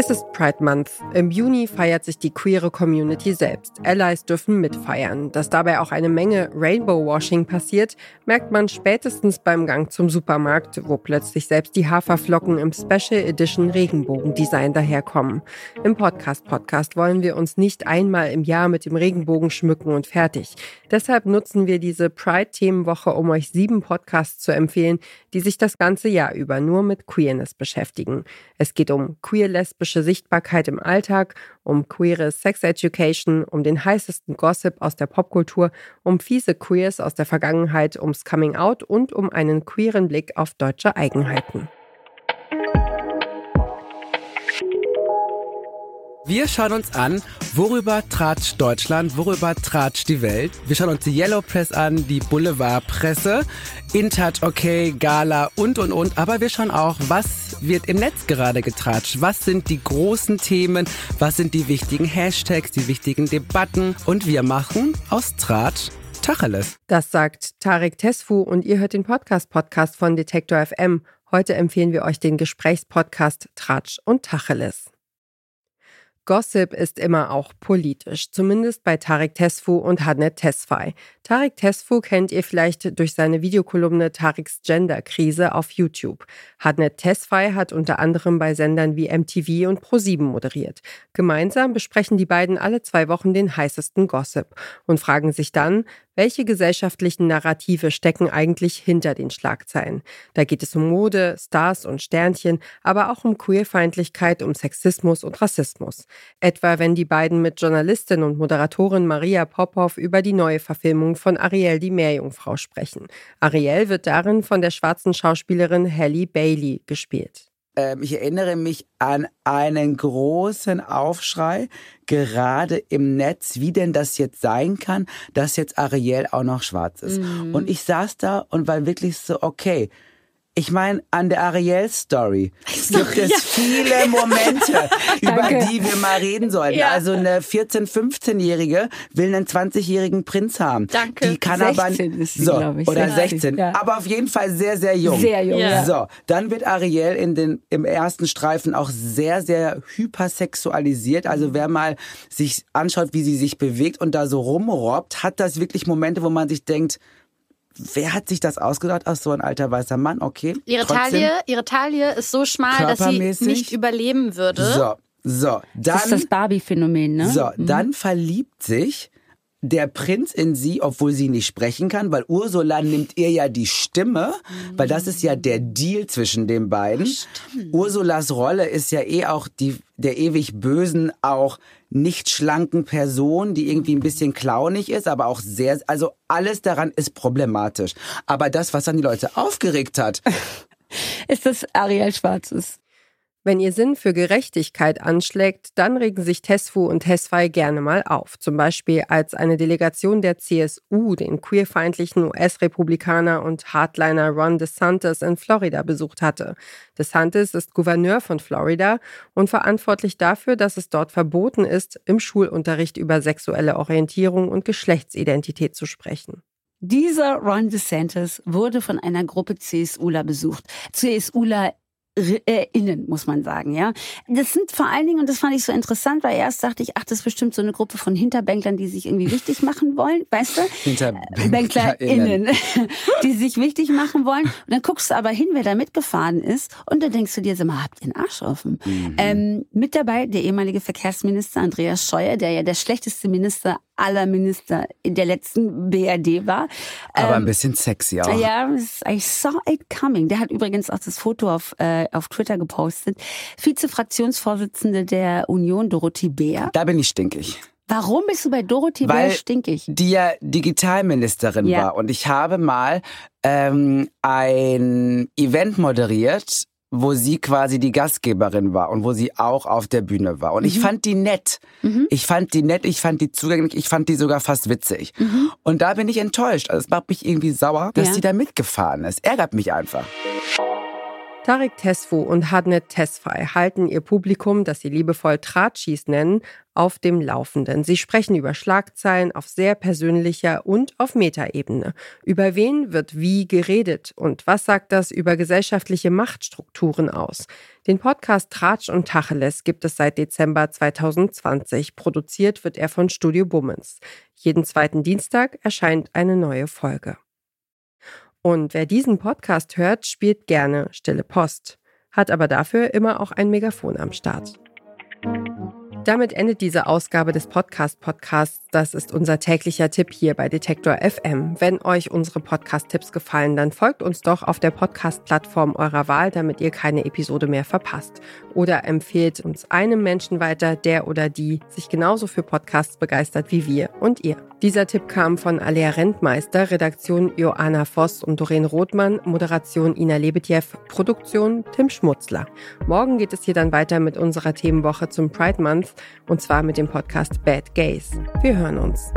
Es ist Pride Month. Im Juni feiert sich die queere Community selbst. Allies dürfen mitfeiern. Dass dabei auch eine Menge Rainbow-Washing passiert, merkt man spätestens beim Gang zum Supermarkt, wo plötzlich selbst die Haferflocken im Special Edition Regenbogendesign daherkommen. Im Podcast-Podcast wollen wir uns nicht einmal im Jahr mit dem Regenbogen schmücken und fertig. Deshalb nutzen wir diese Pride-Themenwoche, um euch sieben Podcasts zu empfehlen, die sich das ganze Jahr über nur mit Queerness beschäftigen. Es geht um queer-lesbische Sichtbarkeit im Alltag, um queere Sex Education, um den heißesten Gossip aus der Popkultur, um fiese Queers aus der Vergangenheit, ums Coming Out und um einen queeren Blick auf deutsche Eigenheiten. Wir schauen uns an, worüber tratscht Deutschland, worüber tratscht die Welt. Wir schauen uns die Yellow Press an, die Boulevardpresse, InTouch, okay, Gala und und und. Aber wir schauen auch, was wird im Netz gerade getratscht. Was sind die großen Themen? Was sind die wichtigen Hashtags, die wichtigen Debatten? Und wir machen aus Tratsch Tacheles. Das sagt Tarek Tesfu und ihr hört den Podcast-Podcast von Detektor FM. Heute empfehlen wir euch den Gesprächspodcast Tratsch und Tacheles. Gossip ist immer auch politisch, zumindest bei Tarek Tesfu und Hadnet Tesfay. Tarek Tesfu kennt ihr vielleicht durch seine Videokolumne Tareks Gender-Krise auf YouTube. Hadnet Tesfay hat unter anderem bei Sendern wie MTV und Pro7 moderiert. Gemeinsam besprechen die beiden alle zwei Wochen den heißesten Gossip und fragen sich dann, welche gesellschaftlichen Narrative stecken eigentlich hinter den Schlagzeilen? Da geht es um Mode, Stars und Sternchen, aber auch um Queerfeindlichkeit, um Sexismus und Rassismus. Etwa wenn die beiden mit Journalistin und Moderatorin Maria Popov über die neue Verfilmung von Ariel die Meerjungfrau sprechen. Ariel wird darin von der schwarzen Schauspielerin Halle Bailey gespielt. Ähm, ich erinnere mich an einen großen Aufschrei, gerade im Netz, wie denn das jetzt sein kann, dass jetzt Ariel auch noch schwarz ist. Mhm. Und ich saß da und war wirklich so, okay, ich meine, an der Ariel-Story gibt es ja. viele Momente, über die wir mal reden sollten. Ja. Also eine 14-, 15-Jährige will einen 20-jährigen Prinz haben. Danke. Die kann 16 aber ist sie, so, ich. oder 16, ja. aber auf jeden Fall sehr, sehr jung. Sehr jung. Ja. So, dann wird Ariel in den im ersten Streifen auch sehr, sehr hypersexualisiert. Also wer mal sich anschaut, wie sie sich bewegt und da so rumrobbt, hat das wirklich Momente, wo man sich denkt, wer hat sich das ausgedacht? Aus so ein alter weißer Mann, okay. Ihre Taille, ihre Taille ist so schmal, dass sie nicht überleben würde. So, so, dann. Das ist das Barbie-Phänomen, ne? So, mhm. dann verliebt sich der Prinz in sie, obwohl sie nicht sprechen kann, weil Ursula nimmt ihr ja die Stimme, weil das ist ja der Deal zwischen den beiden. Stimmt. Ursulas Rolle ist ja eh auch die der ewig bösen, auch nicht schlanken Person, die irgendwie ein bisschen clownig ist, aber auch sehr, also alles daran ist problematisch. Aber das, was dann die Leute aufgeregt hat, ist das Ariel Schwarzes. Wenn ihr Sinn für Gerechtigkeit anschlägt, dann regen sich Tesfu und Tesfai gerne mal auf. Zum Beispiel als eine Delegation der CSU den queerfeindlichen US-Republikaner und Hardliner Ron DeSantis in Florida besucht hatte. DeSantis ist Gouverneur von Florida und verantwortlich dafür, dass es dort verboten ist, im Schulunterricht über sexuelle Orientierung und Geschlechtsidentität zu sprechen. Dieser Ron DeSantis wurde von einer Gruppe CSUler besucht. CSUler äh, innen, muss man sagen, ja. Das sind vor allen Dingen, und das fand ich so interessant, weil erst dachte ich, ach, das ist bestimmt so eine Gruppe von Hinterbänklern, die sich irgendwie wichtig machen wollen, weißt du? HinterbänklerInnen. die sich wichtig machen wollen. Und dann guckst du aber hin, wer da mitgefahren ist, und dann denkst du dir, sag mal, habt ihr einen Arsch offen? Mhm. Ähm, mit dabei der ehemalige Verkehrsminister Andreas Scheuer, der ja der schlechteste Minister aller Minister in der letzten BRD war. Aber ähm, ein bisschen sexy auch. Ja, I saw it coming. Der hat übrigens auch das Foto auf, äh, auf Twitter gepostet. Vize-Fraktionsvorsitzende der Union, Dorothee Bär. Da bin ich stinkig. Warum bist du bei Dorothee Weil Bär stinkig? Die ja Digitalministerin ja. war. Und ich habe mal ähm, ein Event moderiert wo sie quasi die Gastgeberin war und wo sie auch auf der Bühne war. Und mhm. ich fand die nett. Mhm. Ich fand die nett, ich fand die zugänglich, ich fand die sogar fast witzig. Mhm. Und da bin ich enttäuscht. Also es macht mich irgendwie sauer, dass ja. die da mitgefahren ist. Ärgert mich einfach. Tarek Tesfu und Hadnet Tesfay halten ihr Publikum, das sie liebevoll Tratschis nennen, auf dem Laufenden. Sie sprechen über Schlagzeilen auf sehr persönlicher und auf Metaebene. Über wen wird wie geredet und was sagt das über gesellschaftliche Machtstrukturen aus? Den Podcast Tratsch und Tacheles gibt es seit Dezember 2020. Produziert wird er von Studio Bummens. Jeden zweiten Dienstag erscheint eine neue Folge. Und wer diesen Podcast hört, spielt gerne Stille Post, hat aber dafür immer auch ein Megafon am Start. Damit endet diese Ausgabe des Podcast-Podcasts. Das ist unser täglicher Tipp hier bei Detektor FM. Wenn euch unsere Podcast-Tipps gefallen, dann folgt uns doch auf der Podcast-Plattform eurer Wahl, damit ihr keine Episode mehr verpasst. Oder empfehlt uns einem Menschen weiter, der oder die sich genauso für Podcasts begeistert wie wir und ihr. Dieser Tipp kam von Alea Rentmeister, Redaktion Joanna Voss und Doreen Rothmann, Moderation Ina Lebetjew, Produktion Tim Schmutzler. Morgen geht es hier dann weiter mit unserer Themenwoche zum Pride Month und zwar mit dem Podcast Bad Gays. Wir hören uns.